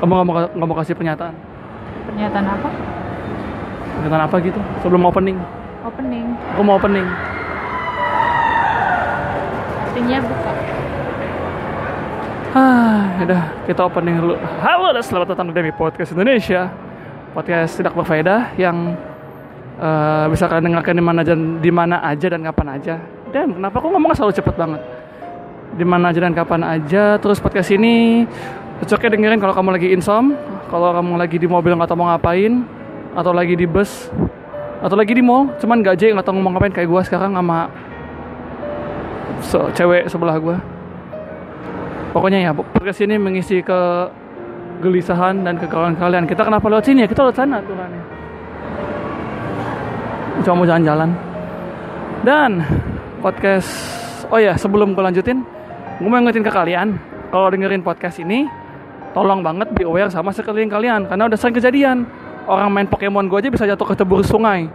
Kamu nggak mau nggak mau kasih pernyataan? Pernyataan apa? Pernyataan apa gitu? Sebelum opening. Opening. Aku mau opening. Artinya buka. Ah, udah kita opening dulu. Halo dan selamat datang di Demi Podcast Indonesia. Podcast tidak berfaedah yang eh, bisa kalian dengarkan di mana aja, di mana aja dan kapan aja. Dan kenapa aku ngomong selalu cepet banget? Di mana aja dan kapan aja. Terus podcast ini cocoknya dengerin kalau kamu lagi insom, kalau kamu lagi di mobil nggak tahu mau ngapain, atau lagi di bus, atau lagi di mall, cuman gajah nggak tahu ngomong ngapain kayak gue sekarang sama so, cewek sebelah gue. Pokoknya ya, podcast ini mengisi kegelisahan dan kegalauan kalian. Kita kenapa lewat sini ya? Kita lewat sana aturannya. Cuma mau jalan-jalan. Dan podcast, oh ya sebelum gue lanjutin, gue mau ingetin ke kalian, kalau dengerin podcast ini, tolong banget be aware sama sekeliling kalian, karena udah sering kejadian. Orang main Pokemon gue aja bisa jatuh ke tebur sungai.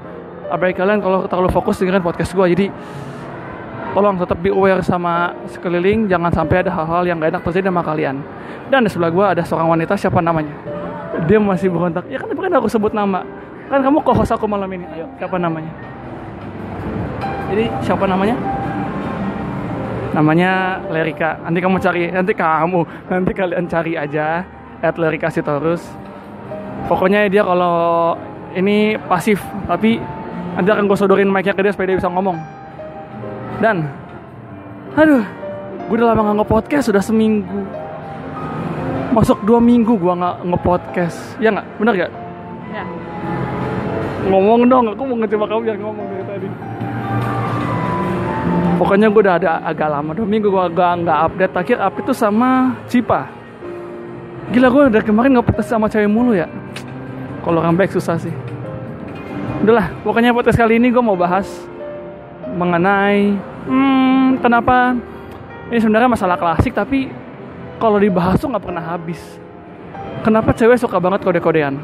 Apalagi kalian kalau terlalu fokus dengerin podcast gue, jadi tolong tetap be aware sama sekeliling jangan sampai ada hal-hal yang gak enak terjadi sama kalian. Dan di sebelah gue ada seorang wanita siapa namanya? Dia masih berontak. Ya kan bukan aku sebut nama. Kan kamu co-host aku malam ini. Ayo siapa namanya? Jadi siapa namanya namanya Lerika. Nanti kamu cari nanti kamu nanti kalian cari aja at Lerika Sitorus. Pokoknya dia kalau ini pasif tapi nanti akan gue sodorin mic-nya ke dia supaya dia bisa ngomong. Dan aduh gue udah lama gak nge-podcast sudah seminggu. Masuk dua minggu gue nggak nge-podcast. Ya nggak? Bener gak Ya. ngomong dong aku mau ngejebak kamu biar ngomong pokoknya gue udah ada agak lama dua minggu gue agak nggak update. Terakhir update tuh sama Cipa. Gila gue dari kemarin nggak podcast sama cewek mulu ya. Kalau orang baik susah sih. Udahlah pokoknya podcast kali ini gue mau bahas mengenai hmm, kenapa? Ini sebenarnya masalah klasik tapi kalau dibahas tuh nggak pernah habis. Kenapa cewek suka banget kode-kodean?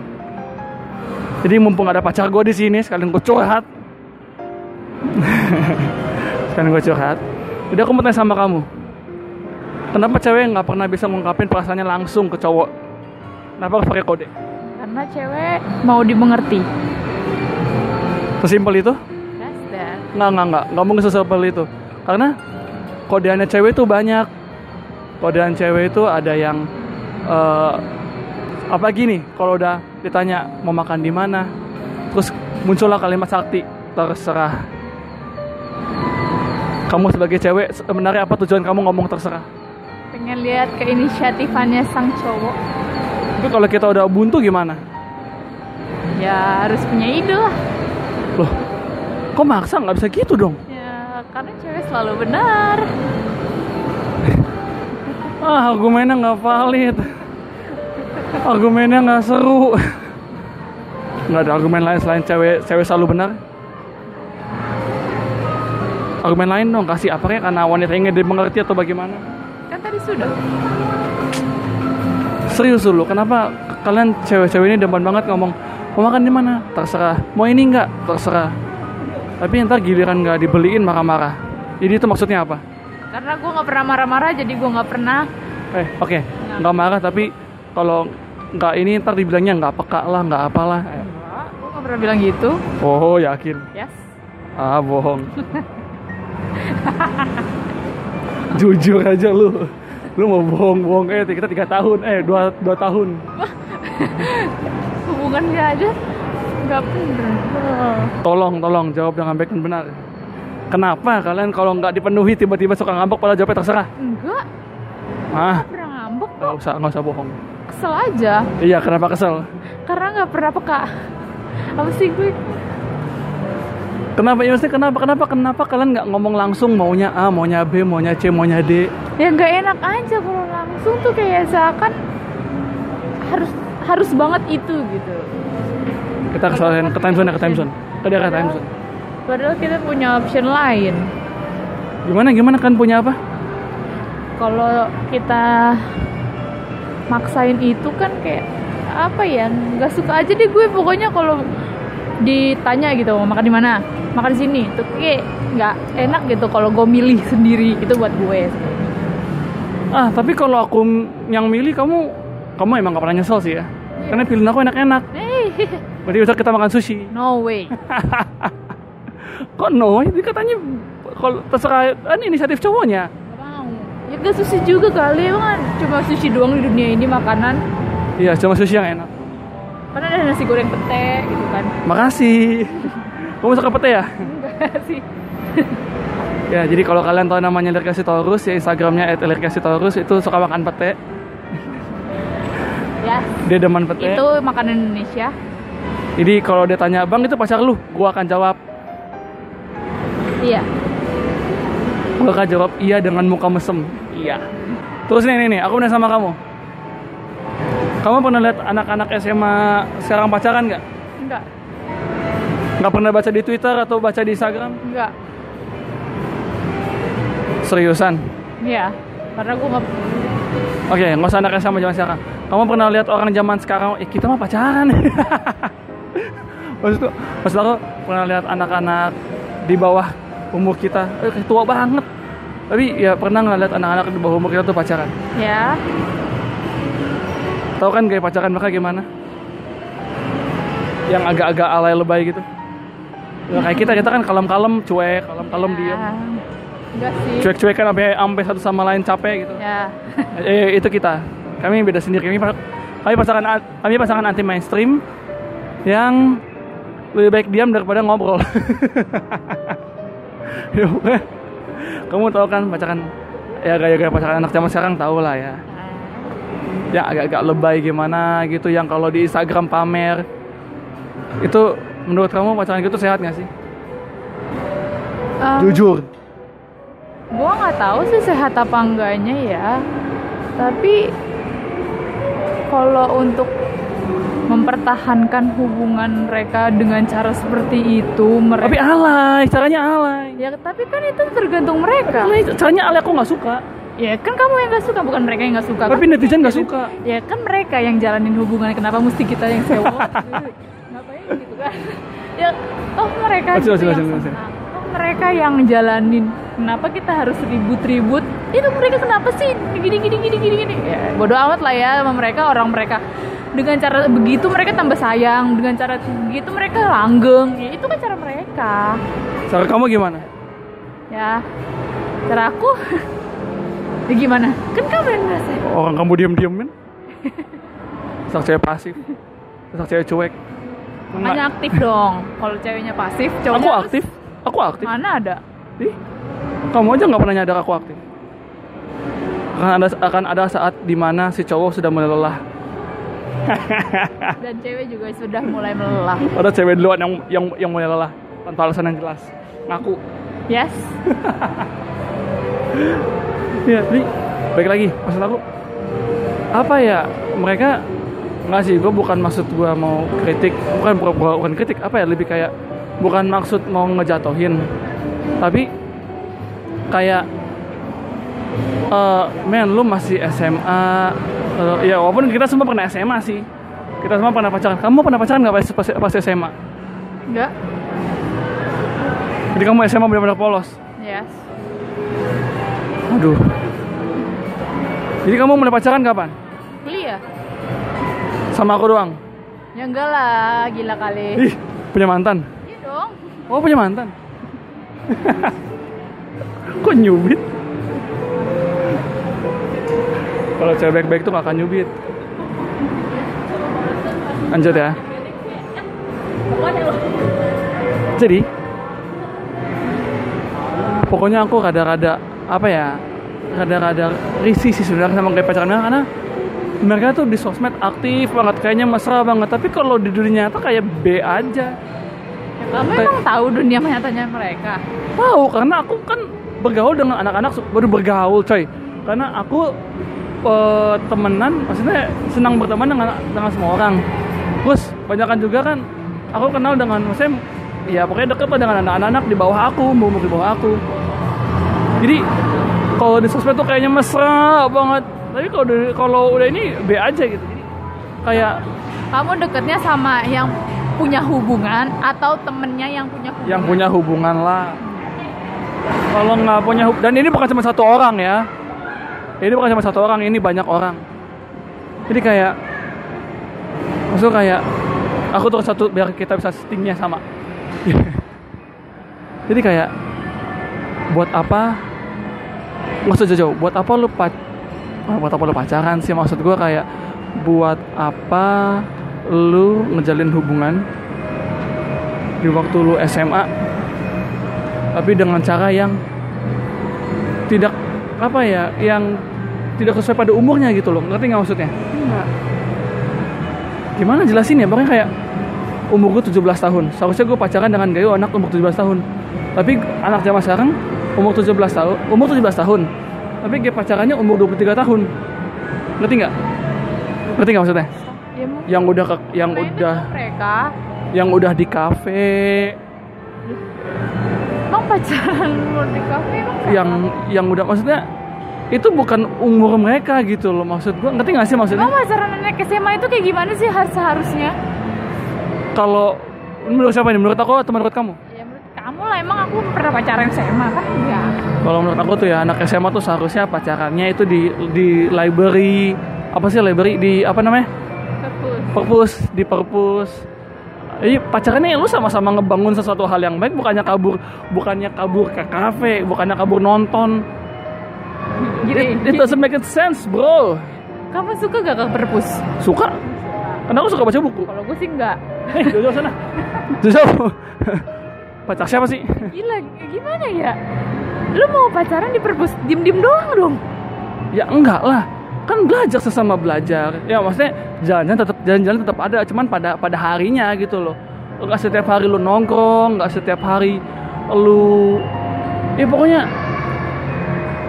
Jadi mumpung ada pacar gue di sini sekalian gue curhat sekalian gue curhat. Jadi aku mau tanya sama kamu. Kenapa cewek nggak pernah bisa ngungkapin perasaannya langsung ke cowok? Kenapa harus pakai kode? Karena cewek mau dimengerti. sesimpel itu? Nggak nggak nggak. Nggak mungkin sesimpel itu. Karena kodeannya cewek itu banyak. Kodean cewek itu ada yang eh apa gini kalau udah ditanya mau makan di mana terus muncullah kalimat sakti terserah kamu sebagai cewek sebenarnya apa tujuan kamu ngomong terserah? Pengen lihat keinisiatifannya sang cowok. itu kalau kita udah buntu gimana? Ya harus punya ide lah. loh kok maksa? Nggak bisa gitu dong. Ya karena cewek selalu benar. ah argumennya nggak valid. Argumennya nggak seru. Nggak ada argumen lain selain cewek. Cewek selalu benar argumen lain dong kasih apa ya karena wanita ingin dimengerti atau bagaimana? Kan tadi sudah. serius dulu kenapa kalian cewek-cewek ini depan banget ngomong mau makan di mana? Terserah. Mau ini nggak terserah. Tapi ntar giliran nggak dibeliin marah-marah. Jadi itu maksudnya apa? Karena gue nggak pernah marah-marah, jadi gue nggak pernah. eh oke. Nggak marah tapi kalau nggak ini ntar dibilangnya nggak peka lah nggak apalah. Eh, Enggak, gue nggak pernah bilang gitu. oh yakin? Yes. ah bohong jujur aja lu. Lu mau bohong-bohong eh kita tiga tahun. Eh dua dua tahun. Hubungannya aja nggak bener. tolong tolong. Jawab dengan baik dan benar. Kenapa kalian kalau nggak dipenuhi tiba-tiba suka ngambek pada jawabnya terserah? Enggak, ah pernah ngambek nggak usah nggak usah bohong. Kesel aja. Iya kenapa kesel? Karena nggak pernah peka. Apa sih gue kenapa? Ya maksudnya kenapa? Kenapa? Kenapa kalian nggak ngomong langsung maunya A maunya B maunya C maunya D? Ya nggak enak aja kalau langsung tuh kayak seakan harus harus banget itu gitu. Kita kesalahan ke time zone ya ke time zone. Ke daerah time zone. Padahal kita punya option lain. Gimana gimana? Kan punya apa? Kalau kita maksain itu kan kayak apa ya? Nggak suka aja deh gue pokoknya kalau ditanya gitu mau makan di mana? Makan di sini. Tuh kayak nggak enak gitu kalau gue milih sendiri itu buat gue ah tapi kalau aku yang milih kamu kamu emang gak pernah nyesel sih ya? Karena pilihan aku enak-enak. Berarti besok kita makan sushi. No way. kok no? Ini katanya kalau terserah kan inisiatif cowoknya. Ya gak sushi juga kali, emang kan cuma sushi doang di dunia ini makanan. iya cuma sushi yang enak Kan ada nasi goreng pete gitu kan. makasih. Kamu suka pete ya? Enggak sih. ya jadi kalau kalian tahu namanya Lirkasi Taurus ya instagramnya @lirkasi Taurus itu suka makan pete. Ya, dia demen pete. Itu makanan Indonesia. jadi kalau dia tanya bang itu pacar lu? Gua akan jawab. Iya. gua akan jawab iya dengan muka mesem. Iya. Terus nih nih nih aku nanya sama kamu kamu pernah lihat anak-anak SMA sekarang pacaran nggak Enggak. nggak pernah baca di Twitter atau baca di Instagram Enggak. seriusan Iya. Karena gue nggak Oke, nggak usah anak SMA zaman sekarang. Kamu pernah lihat orang zaman sekarang? Eh, kita mah pacaran. maksud tuh, maksud aku pernah lihat anak-anak di bawah umur kita, eh, tua banget. Tapi ya pernah ngeliat anak-anak di bawah umur kita tuh pacaran. ya. Tahu kan kayak pacaran mereka gimana? Yang agak-agak alay lebay gitu. Ya, kayak kita, kita kan kalem-kalem, cuek, kalem-kalem ya. Enggak sih. Cuek-cuek kan sampai sampai satu sama lain capek gitu. Ya. eh, itu kita kami beda sendiri kami kami pasangan kami pasangan anti mainstream yang lebih baik diam daripada ngobrol Ya, pokoknya, kamu tahu kan pacaran ya gaya-gaya pacaran anak zaman sekarang tahu lah ya yang agak-agak lebay gimana gitu yang kalau di Instagram pamer. Itu menurut kamu pacaran gitu sehat nggak sih? Um, jujur. Gua nggak tahu sih sehat apa enggaknya ya. Tapi kalau untuk mempertahankan hubungan mereka dengan cara seperti itu, mereka tapi alay caranya alay. Ya tapi kan itu tergantung mereka. Alay, caranya alay aku nggak suka Ya kan kamu yang nggak suka, bukan mereka yang nggak suka. tapi kan? netizen nggak suka Ya kan mereka yang jalanin hubungan, kenapa mesti kita yang sewa? Ngapain gitu kan? Ya, toh mereka Masih, gitu yang senang. Toh mereka yang jalanin. Kenapa kita harus ribut-ribut? Itu mereka kenapa sih gini gini gini gini gini? Ya, bodoh amat lah ya sama mereka orang mereka. Dengan cara begitu mereka tambah sayang, dengan cara begitu mereka langgeng. Ya itu kan cara mereka. cara kamu gimana Ya, cara aku ya gimana? Kan kamu yang ngerasain. orang kamu diam-diam kan Sak cewek pasif Sak cewek cuek Makanya aktif dong. Kalau ceweknya pasif, aku cowoknya aktif aku aktif Mana ada? Ih, kamu aja nggak pernah nyadar aku aktif akan ada akan ada saat di mana si cowok sudah mulai lelah Dan cewek juga sudah mulai melelah. ada cewek duluan yang yang yang mulai lelah tanpa alasan yang jelas ngaku Yes. Iya, jadi baik lagi maksud aku. Apa ya mereka nggak sih gue bukan maksud gue mau kritik bukan bukan, bukan kritik apa ya lebih kayak bukan maksud mau ngejatohin. Tapi kayak eh men lu masih SMA eh, ya walaupun kita semua pernah SMA sih. Kita semua pernah pacaran. Kamu pernah pacaran nggak pas, pas, pas SMA Enggak. jadi kamu SMA benar-benar polos? Yes. Aduh jadi kamu mulai pacaran kapan Kuliah. sama aku doang Ya enggak lah, gila kali. ih punya mantan Iya dong. Oh punya mantan? Kok nyubit? Kalau cewek baik-baik tuh gak akan nyubit Lanjut ya Jadi Pokoknya aku rada-rada Apa ya Rada-rada risih sih sebenarnya sama kayak pacaran mereka Karena mereka tuh di sosmed aktif banget Kayaknya mesra banget Tapi kalau di dunia nyata kayak B aja Ya, kamu emang tahu dunia nyatanya mereka. Tahu karena aku kan bergaul dengan anak-anak baru bergaul coy. Karena aku eh, temenan maksudnya senang berteman dengan dengan semua orang. Terus banyakan juga kan aku kenal dengan maksudnya ya pokoknya deket dengan anak-anak di bawah aku, umur di bawah aku. Jadi kalau di sosmed tuh kayaknya mesra banget. Tapi kalau kalau udah ini B aja gitu. Jadi kayak Kamu deketnya sama yang punya hubungan atau temennya yang punya hubungan? yang punya hubungan lah. Kalau nggak punya hub dan ini bukan cuma satu orang ya. ini bukan cuma satu orang ini banyak orang jadi kayak maksud kayak aku tuh satu biar kita bisa stingnya sama jadi kayak buat apa nggak usah jauh buat apa lu pac ah, buat apa lu pacaran sih? Maksud gue kayak buat apa lu ngejalin hubungan di waktu lu SMA tapi dengan cara yang tidak apa ya yang tidak sesuai pada umurnya gitu loh. Ngerti nggak maksudnya? Enggak. gimana jelasin ya? Pokoknya kayak umur gue 17 tahun. Seharusnya gue pacaran dengan gayo anak umur 17 tahun. Tapi anak zaman sekarang umur 17 tahun. Umur 17 tahun. Tapi dia pacarannya umur 23 tahun. Ngerti nggak? Ngerti nggak maksudnya? Ya yang udah ke, yang udah mereka. yang udah di kafe. Emang pacaran lu di kafe emang yang yang udah maksudnya itu bukan umur mereka gitu loh maksud gue ngerti nggak sih maksudnya? Emang pacaran anak SMA itu kayak gimana sih harus seharusnya? kalau menurut siapa nih menurut aku atau menurut kamu lah emang aku pernah pacaran SMA kan enggak Kalau menurut aku tuh ya anak SMA tuh seharusnya pacarannya itu di di library apa sih library di apa namanya Fokus perpus di perpus. Iya pacarannya ya lu sama-sama ngebangun sesuatu hal yang baik bukannya kabur bukannya kabur ke kafe bukannya kabur nonton. Gini, It, it doesn't make sense bro. kamu suka gak ke perpus? Suka? Karena aku suka baca buku. Kalau gue sih enggak Eh Jojo sana. Jojo. Pacar siapa sih? Gila, gimana ya? Lu mau pacaran di perpus, diem-diem doang dong Ya enggak lah. Kan belajar sesama belajar. Ya maksudnya jalan-jalan tetap jalan-jalan tetap ada, cuman pada pada harinya gitu loh. Enggak setiap hari lu nongkrong, enggak setiap hari lu ya pokoknya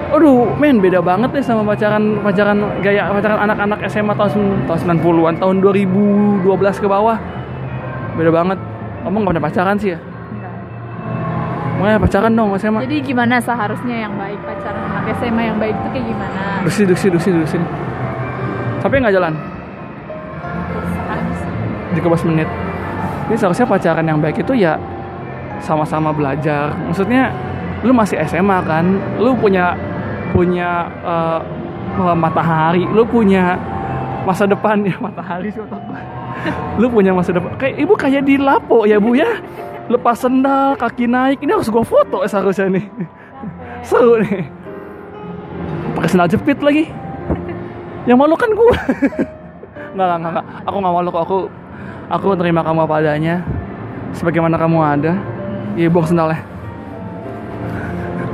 Aduh, men beda banget nih sama pacaran pacaran gaya pacaran anak-anak SMA tahun tahun 90-an, tahun 2012 ke bawah. Beda banget. Kamu nggak pernah pacaran sih ya? Makanya pacaran dong SMA. Jadi gimana seharusnya yang baik pacaran anak SMA yang baik itu kayak gimana? Dusi, dusi, dusi, dusi. Tapi nggak jalan. di 15 menit. Ini seharusnya pacaran yang baik itu ya sama-sama belajar. Maksudnya lu masih SMA kan, lu punya punya eh, matahari, lu punya masa depan ya matahari sih otak gua. Lu punya masa depan. Kayak ibu kayak di lapo ya bu ya. Lepas sendal, kaki naik. Ini harus gua foto seharusnya nih. Seru nih. Pakai sendal jepit lagi. Yang malu kan gua. Enggak, enggak, enggak. Aku nggak malu kok. Aku aku terima kamu apa adanya. Sebagaimana kamu ada. Iya, buang sendalnya.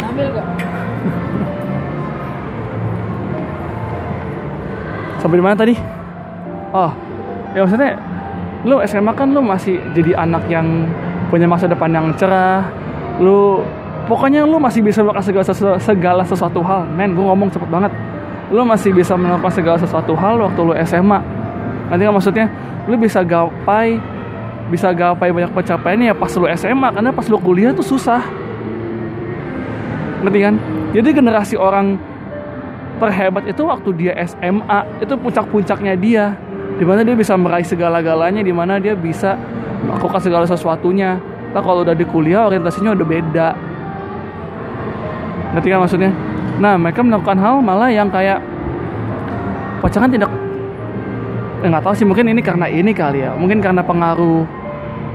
Ambil gak? Sampai di mana tadi? Oh, ya maksudnya lu SMA kan lu masih jadi anak yang punya masa depan yang cerah. Lu pokoknya lu masih bisa melakukan segala sesuatu, segala sesuatu hal. Men, gue ngomong cepet banget. Lu masih bisa melakukan segala sesuatu hal waktu lu SMA. Nanti kan maksudnya lu bisa gapai bisa gapai banyak pencapaian ya pas lu SMA karena pas lu kuliah tuh susah. Ngerti kan? Jadi generasi orang terhebat itu waktu dia SMA itu puncak-puncaknya dia di mana dia bisa meraih segala-galanya di mana dia bisa melakukan segala sesuatunya. Nah kalau udah di kuliah orientasinya udah beda. Ngerti kan maksudnya? Nah mereka melakukan hal malah yang kayak pacaran tidak eh, nggak tahu sih mungkin ini karena ini kali ya. Mungkin karena pengaruh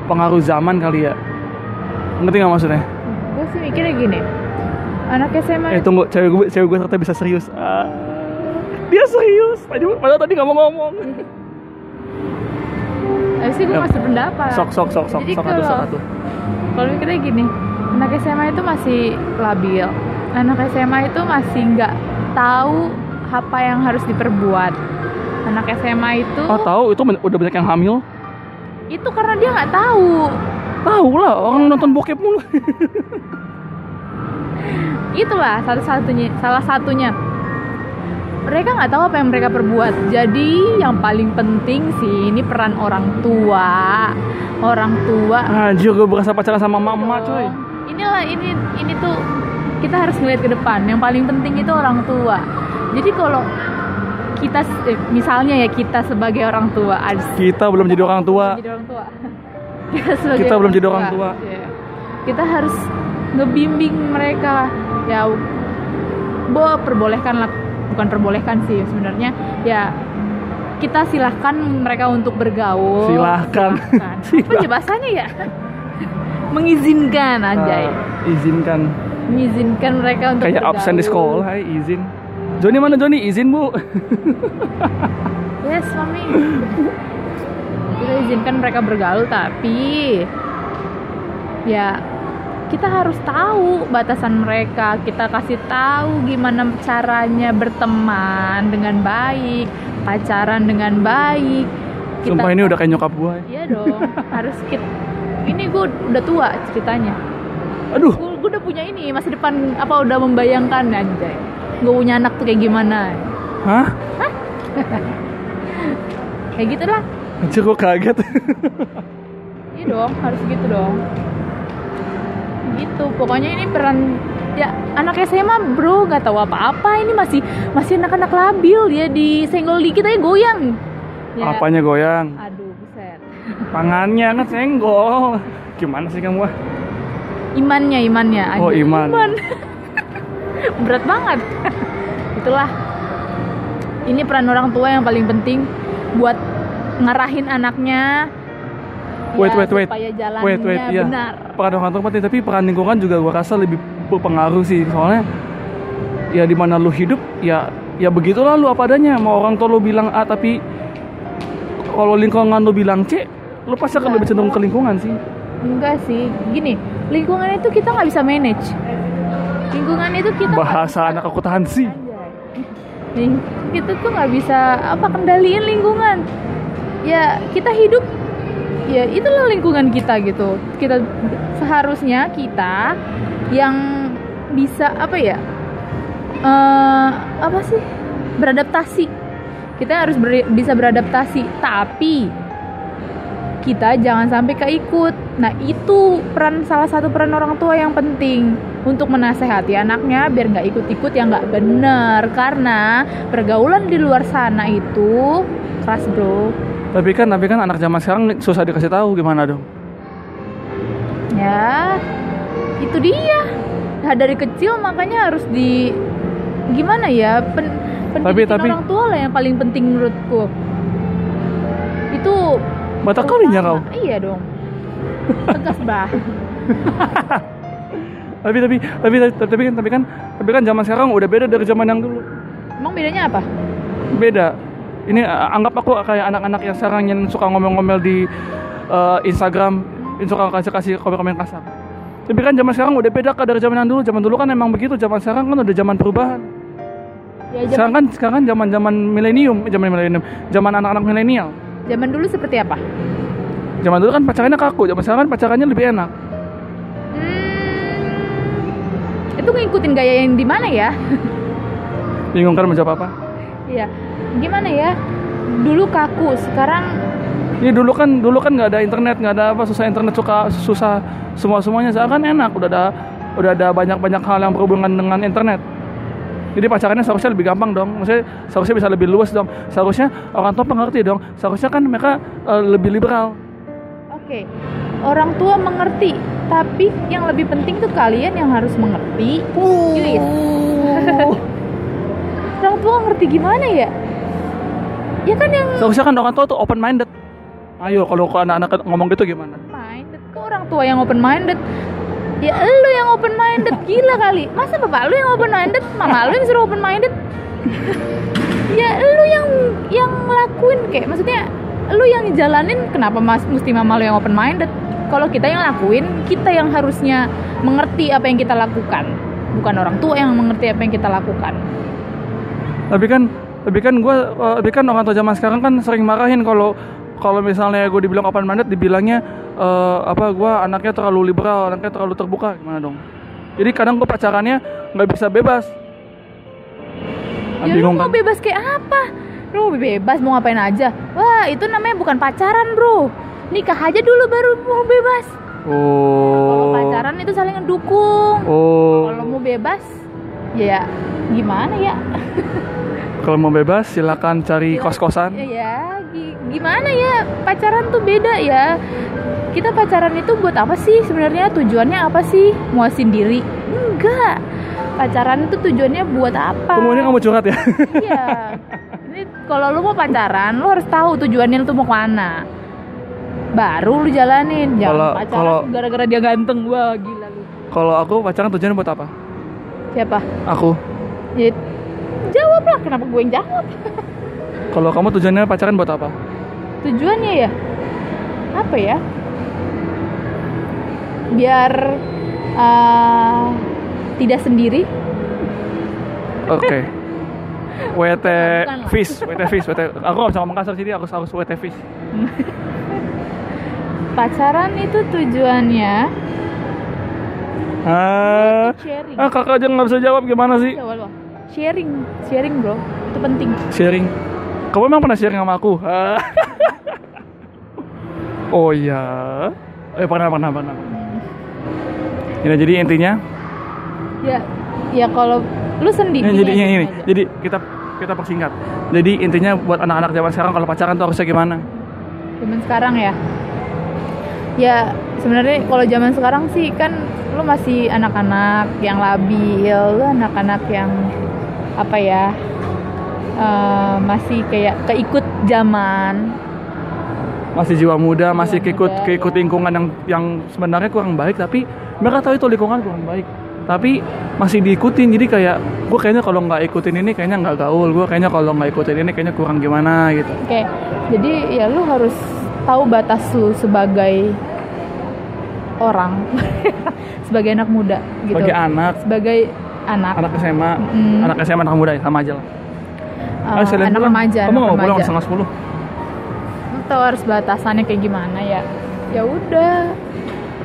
pengaruh zaman kali ya. Ngerti nggak maksudnya? Gue sih mikirnya gini. Anak SMA Eh tunggu, cewek gue, cewek gue ternyata bisa serius. Ah, dia serius. Tadi padahal tadi nggak mau ngomong. Habis itu gue Ya. masih pendapat Sok sok sok sok Jadi sok satu sok kalau- satu. Kalau mikirnya gini Anak SMA itu masih labil Anak SMA itu masih nggak tahu apa yang harus diperbuat Anak SMA itu Oh tahu itu udah banyak yang hamil. Itu karena dia nggak tahu Tahu lah orang nonton bokep mulu. Itulah satu-satunya Salah satunya mereka nggak tahu apa yang mereka perbuat jadi yang paling penting sih ini peran orang tua orang tua Anjir gue berasa pacaran sama mama coy. inilah ini ini tuh kita harus ngeliat ke depan yang paling penting itu orang tua jadi kalau kita eh, misalnya ya kita sebagai orang tua Kita belum jadi orang tua. jadi orang tua kita sebagai Kita belum jadi orang tua. iya. kita harus ngebimbing mereka ya bo perbolehkanlah bukan perbolehkan sih. Sebenarnya ya kita silahkan mereka untuk bergaul. Silahkan. Silahkan. apa ya bahasanya ya? Mengizinkan anjay Ah, izinkan. Mengizinkan mereka untuk kayak bergaul. absen di sekolah hai izin. Joni mana Joni? Izin bu? Yes mami kita izinkan mereka bergaul tapi ya kita harus tahu batasan mereka. Kita kasih tahu gimana caranya berteman dengan baik pacaran dengan baik. Kita sumpah ini udah kayak nyokap gue iya dong harus kita ini gue udah tua ceritanya. Aduh. Gue, gue udah punya ini masa depan apa udah membayangkan anjay. Gue punya anak tuh kayak gimana? Hah? Kayak gitu lah gue kaget. Iya dong, harus gitu dong. Gitu, pokoknya ini peran ya anak SMA bro nggak tahu apa-apa ini masih masih anak-anak labil ya di senggol dikit aja goyang. Ya. apanya goyang Aduh, buset. tangannya kan senggol gimana sih kamu ah? Imannya, imannya. Oh, Anjir, iman. Berat banget. Itulah. Ini peran orang tua yang paling penting buat ngarahin anaknya. Wait, ya, wait, wait. Supaya jalannya wait wait iya benar. peran orang tua penting tapi peran lingkungan juga gue rasa lebih berpengaruh sih soalnya ya di mana lu hidup ya ya begitulah lu apa adanya mau orang tua lu bilang A tapi kalau lingkungan lu bilang C lu pasti akan Iya. lebih cenderung ke lingkungan sih Enggak sih, gini, lingkungan itu kita nggak bisa manage. Lingkungan itu kita bahasa anak akuntansi Anjay. Ling- kita tuh nggak bisa apa kendaliin lingkungan. Ya kita hidup, ya itulah lingkungan kita gitu. Kita seharusnya kita yang bisa apa ya? eh apa sih? Beradaptasi. Kita harus ber- bisa beradaptasi, tapi kita jangan sampai keikut. Nah, itu peran salah satu peran orang tua yang penting untuk menasehati anaknya biar nggak ikut-ikut yang nggak bener karena pergaulan di luar sana itu keras bro. Tapi kan tapi kan anak zaman sekarang susah dikasih tahu gimana dong Ya, itu dia. Nah, dari kecil makanya harus di gimana ya pen, pendidikan tapi- orang tua lah yang paling penting menurutku. Itu kalinya kau pertama. Iya dong. Tegas bah. tapi tapi tapi tapi kan tapi kan tapi kan zaman sekarang udah beda dari zaman yang dulu Emang bedanya apa? beda ini uh, anggap aku kayak anak-anak yang sekarang yang suka ngomel-ngomel di uh, Instagram yang suka kasih kasih komen-komen kasar. Tapi kan zaman sekarang udah beda kak. Dari zaman yang dulu zaman dulu kan emang begitu. Zaman sekarang kan udah zaman perubahan. Ya sekarang zaman, kan sekarang kan zaman zaman milenium eh, zaman milenium zaman anak-anak milenial. Zaman dulu seperti apa? zaman dulu kan pacarannya kaku zaman sekarang kan pacarannya lebih enak. Hmm, itu ngikutin gaya yang di mana ya? bingung kan menjawab apa Iya, gimana ya? Dulu kaku, sekarang Ini dulu kan dulu kan nggak ada internet, nggak ada apa susah internet suka susah semua semuanya. Sekarang kan enak, udah ada udah ada banyak banyak hal yang berhubungan dengan internet. Jadi pacarannya seharusnya lebih gampang dong. Maksudnya seharusnya bisa lebih luas dong. Seharusnya orang tua mengerti dong. Seharusnya kan mereka eh, lebih liberal. Oke, orang tua mengerti, tapi yang lebih penting tuh kalian yang harus mengerti. Guys. Orang tua ngerti gimana ya? Ya kan yang Seharusnya kan orang tua tuh open minded. Ayo kalau ke anak-anak ngomong gitu gimana? minded, kok orang tua yang open minded? Ya lu yang open minded, gila kali. Masa bapak lu yang open minded, mama lu yang suruh open minded? ya lu yang yang ngelakuin kayak maksudnya lu yang jalanin kenapa mas mesti mama lu yang open minded kalau kita yang lakuin kita yang harusnya mengerti apa yang kita lakukan bukan orang tua yang mengerti apa yang kita lakukan Tapi kan tapi kan gue tapi kan orang tua zaman sekarang kan sering marahin kalau kalau misalnya gue dibilang open minded dibilangnya eh, apa gue anaknya terlalu liberal anaknya terlalu terbuka gimana dong? Jadi kadang gue pacarannya nggak bisa bebas. Ya lu mau kan? bebas kayak apa? Lu mau bebas mau ngapain aja? Wah itu namanya bukan pacaran bro. Nikah aja dulu baru mau bebas. Kalau oh. pacaran itu saling ngedukung. Oh. Kalau mau bebas ya gimana ya kalau mau bebas silakan cari kos kosan ya, ya gi- gimana ya? Pacaran tuh beda ya. Kita pacaran itu buat apa sih? Sebenarnya tujuannya apa sih? Muasin diri? Enggak. Pacaran itu tujuannya buat apa? Semuanya kamu curhat ya? iya. Ini kalau lu mau pacaran lu harus tahu tujuannya lu tuh mau ke mana. Baru lu jalanin. Jangan Kalau- pacaran kalau- gara-gara dia ganteng. Wah gila lu. Kalau aku pacaran tujuannya buat apa? siapa? Aku. ya, jawab lah kenapa gue yang jawab Kalau kamu tujuannya pacaran buat apa? tujuannya ya apa ya biar uh, tidak sendiri Oke. WT Bukan lah. fish, WT fish, WT. Aku gak bisa ngomong kasar jadi aku harus WT fish. pacaran itu tujuannya Ah, ah kakak aja nggak bisa jawab gimana sih? Lu. Sharing sharing bro itu penting Sharing. Kamu emang pernah sharing sama aku? Oh iya. Eh pernah pernah pernah. Ya, jadi intinya, ya ya kalau lu sendiri ya, jadi ini, ini. aja. Jadi kita kita persingkat. Jadi intinya buat anak-anak zaman sekarang kalau pacaran tuh harusnya gimana? zaman sekarang ya ya sebenarnya kalau zaman sekarang sih kan lu masih anak-anak yang labil lu anak-anak yang apa ya eh, masih kayak keikut zaman. Masih jiwa muda, masih Jiwa keikut muda, keikut lingkungan yang yang sebenarnya kurang baik tapi mereka tahu itu lingkungan kurang baik. Tapi masih diikutin jadi kayak gue kayaknya kalau nggak ikutin ini kayaknya nggak gaul. Gue kayaknya kalau nggak ikutin ini kayaknya kurang gimana gitu. Oke, jadi ya lu harus tahu batas lu sebagai orang, sebagai anak muda gitu. sebagai anak. Sebagai anak, anak SMA Mm. anak SMA anak muda ya sama aja lah uh, Ayo, anak pulang. remaja, kamu mau pulang setengah sepuluh Lu tahu harus batasannya kayak gimana ya? Ya udah,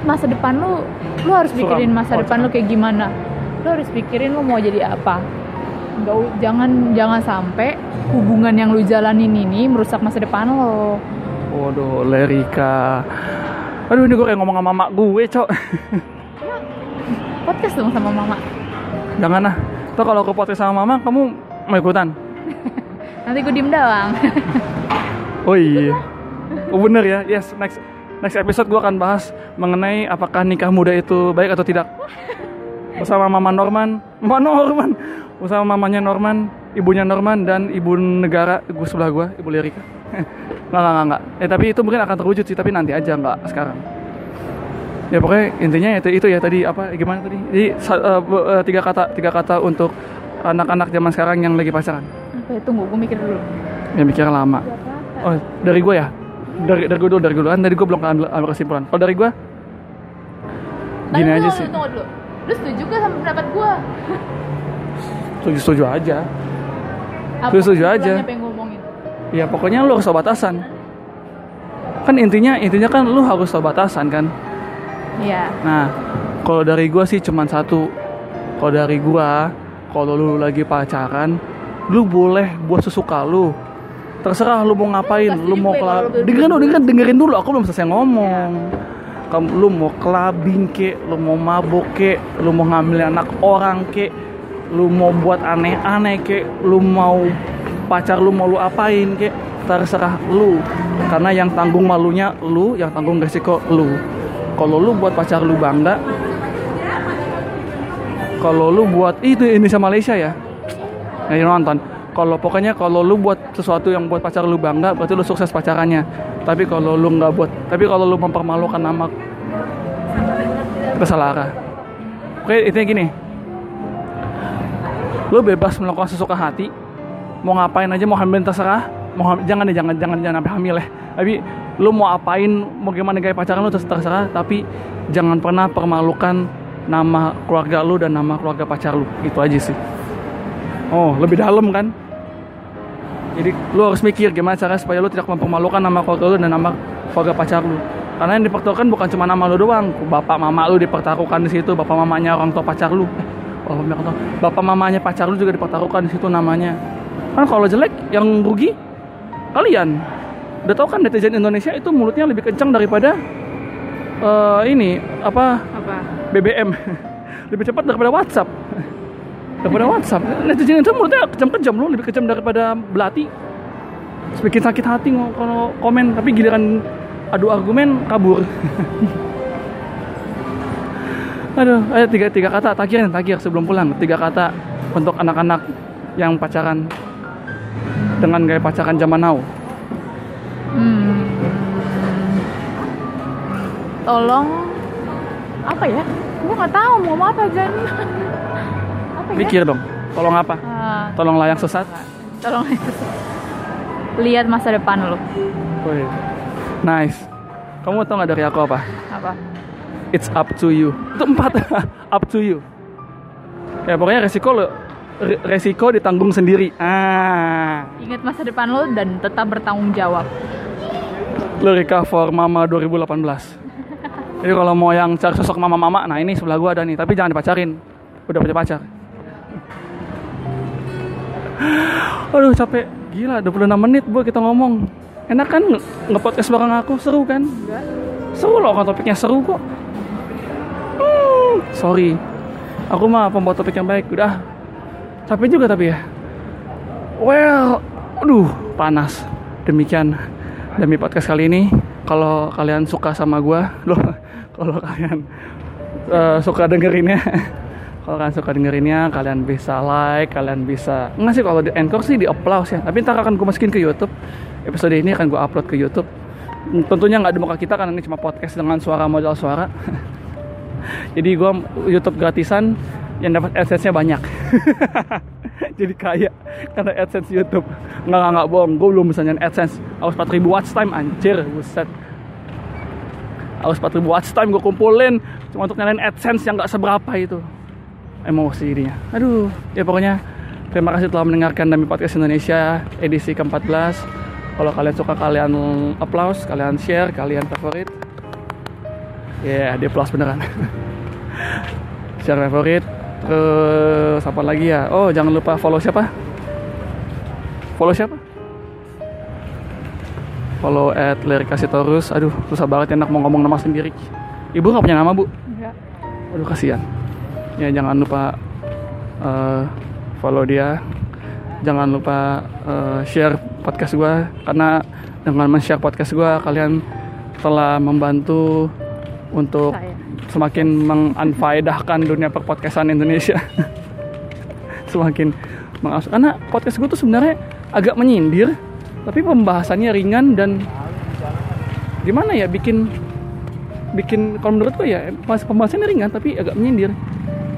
masa depan lu, lu harus pikirin masa Oh, depan lu kayak gimana. Lu harus pikirin lu mau jadi apa. Nggak, jangan jangan sampai hubungan yang lu jalanin ini merusak masa depan lo. waduh Lerika aduh ini gue kayak ngomong sama mak gue cok Podcast dong sama mama. Jangan lah Tuh kalau ke podcast sama mama kamu mau ikutan Nanti gue diem doang. Oh iya. Oh bener ya. Yes, next next episode gua akan bahas mengenai apakah nikah muda itu baik atau tidak. Bersama Mama Norman, Mama Norman, bersama mamanya Norman, ibunya Norman dan ibu negara gue sebelah gua, ibu Lirika. nggak nggak, nggak. Eh tapi itu mungkin akan terwujud sih, tapi nanti aja nggak sekarang. Ya pokoknya intinya itu itu ya tadi apa gimana tadi? Jadi eh, tiga kata tiga kata untuk anak-anak zaman sekarang yang lagi pacaran. Apa ya? Tunggu, gue mikir dulu. Yang mikir lama. Oh, dari gue ya? Dari dari gue dulu, dari gue dulu. Kan tadi gue belum ambil, ambil kesimpulan. Kalau dari gue, gini aja sih. Tunggu dulu. Lu setuju gak sama pendapat gue? Setuju, setuju aja. Apa Lu setuju aja. Ya pokoknya lu harus tahu batasan. Kan intinya intinya kan lu harus tahu batasan kan. Iya. Nah, kalau dari gue sih cuman satu. Kalau dari gue, kalau lu lagi pacaran, lu boleh buat sesuka lu. Terserah lu mau ngapain, lu setuju mau kelab... lu Dengerin dulu, dengerin, dengerin dulu, aku belum selesai ngomong. Kamu lu mau kelabing kek, lu mau mabok kek, lu mau ngambil anak orang kek, lu mau buat aneh-aneh kek, lu mau pacar lu mau lu apain kek, terserah lu. Karena yang tanggung malunya lu, yang tanggung resiko lu. Kalau lu buat pacar lu bangga, kalau lu buat itu Indonesia Malaysia ya, yang nonton. Kalau pokoknya kalau lu buat sesuatu yang buat pacar lu bangga, berarti lu sukses pacarannya. Tapi kalau lu nggak buat, tapi kalau lu mempermalukan nama, arah. Oke, intinya gini. Lu bebas melakukan sesuka hati, mau ngapain aja, mau hamil terserah. Mau ham- jangan deh, jangan jangan jangan sampai hamil ya. Tapi lu mau apain, mau gimana gaya pacaran lu terserah. Tapi jangan pernah permalukan nama keluarga lu dan nama keluarga pacar lu. Itu aja sih. Oh, lebih dalam kan? Jadi lu harus mikir gimana cara supaya lu tidak mempermalukan nama keluarga lu dan nama keluarga pacar lu. Karena yang dipertaruhkan bukan cuma nama lu doang, bapak mama lu dipertaruhkan di situ, bapak mamanya orang tua pacar lu. Eh, orang tua- bapak mamanya pacar lu juga dipertaruhkan di situ namanya. Kan kalau jelek yang rugi kalian. Udah tau kan netizen Indonesia itu mulutnya lebih kencang daripada eh, ini apa? Apa? BBM lebih cepat daripada WhatsApp. Daripada WhatsApp. Netizen itu mulutnya kejam-kejam loh lebih kejam daripada belati Terus bikin sakit hati kalau komen tapi giliran adu argumen kabur. Aduh, ayo tiga tiga kata. Tagir tagir sebelum pulang. Tiga kata untuk anak-anak yang pacaran dengan gaya pacaran zaman now. Hmm. Tolong apa ya? Gue nggak tahu mau ngomong apa Jan. apa ya? Mikir dong. Tolong apa? Ah, Tolong layang sesat. tolong lihat masa depan lo. Nice. Kamu tau gak dari aku apa? Apa? It's up to you. Itu empat. up to you. Ya pokoknya resiko lo re- resiko ditanggung sendiri. Ah. Ingat masa depan lo dan tetap bertanggung jawab. Lirika for Mama 2018. Jadi kalau mau yang cari sosok mama-mama, nah ini sebelah gua ada nih, tapi jangan dipacarin. Udah punya pacar. Aduh capek, gila 26 menit bu kita ngomong. Enak kan nge- nge-podcast bareng aku, seru kan? Seru loh kan topiknya seru kok. Hmm, sorry, aku mah pembawa topik yang baik, udah. Capek juga tapi ya. Well, aduh panas. Demikian demi podcast kali ini. Kalau kalian suka sama gua, loh, kalau kalian eh, suka dengerinnya, kalau kalian suka dengerinnya, kalian bisa like, kalian bisa nggak sih kalau di Anchor sih di applause ya. Tapi ntar akan gue masukin ke YouTube. Episode ini akan gue upload ke YouTube. Tentunya nggak di muka kita karena ini cuma podcast dengan suara modal suara. Jadi gua YouTube gratisan yang dapat AdSense-nya banyak. Jadi kaya karena AdSense YouTube. Nggak nggak, nggak bohong, gue belum bisa nyanyi AdSense. Harus 4000 watch time anjir, buset. Harus 4000 watch time gue kumpulin cuma untuk nyalain AdSense yang nggak seberapa itu. Emosi dia. Aduh, ya pokoknya terima kasih telah mendengarkan Dami Podcast Indonesia edisi ke-14. Kalau kalian suka kalian applause, kalian share, kalian favorit. Ya, dia plus beneran. share favorit. Terus apa lagi ya? Oh, jangan lupa follow siapa? Follow siapa? Follow at Lirikasitorus. Aduh, susah banget enak mau ngomong nama sendiri. Ibu nggak punya nama, Bu? Enggak. Aduh, kasihan. Ya, jangan lupa eh, follow dia. Jangan lupa eh, share podcast gua karena dengan men-share podcast gua kalian telah membantu untuk Saya. Semakin menganfaedahkan dunia perpodcastan Indonesia. semakin mengas karena podcast gue tuh sebenarnya agak menyindir, tapi pembahasannya ringan dan gimana ya bikin bikin kalau menurut gue ya pembahasannya ringan tapi agak menyindir.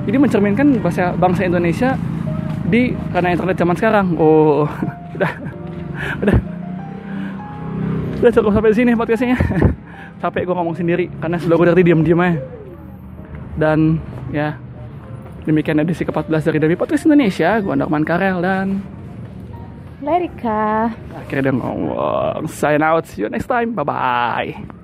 Jadi mencerminkan bahasa bangsa Indonesia di karena internet zaman sekarang. Oh, udah, udah, udah cukup sampai sini podcastnya. Capek gue ngomong sendiri karena sudah gue dari diam-diam aja. Dan ya demikian edisi ke-14 dari Dewi Podcast Indonesia. Gue Andakman Karel dan Lerika. akhirnya ngomong sign out. See you next time. Bye bye.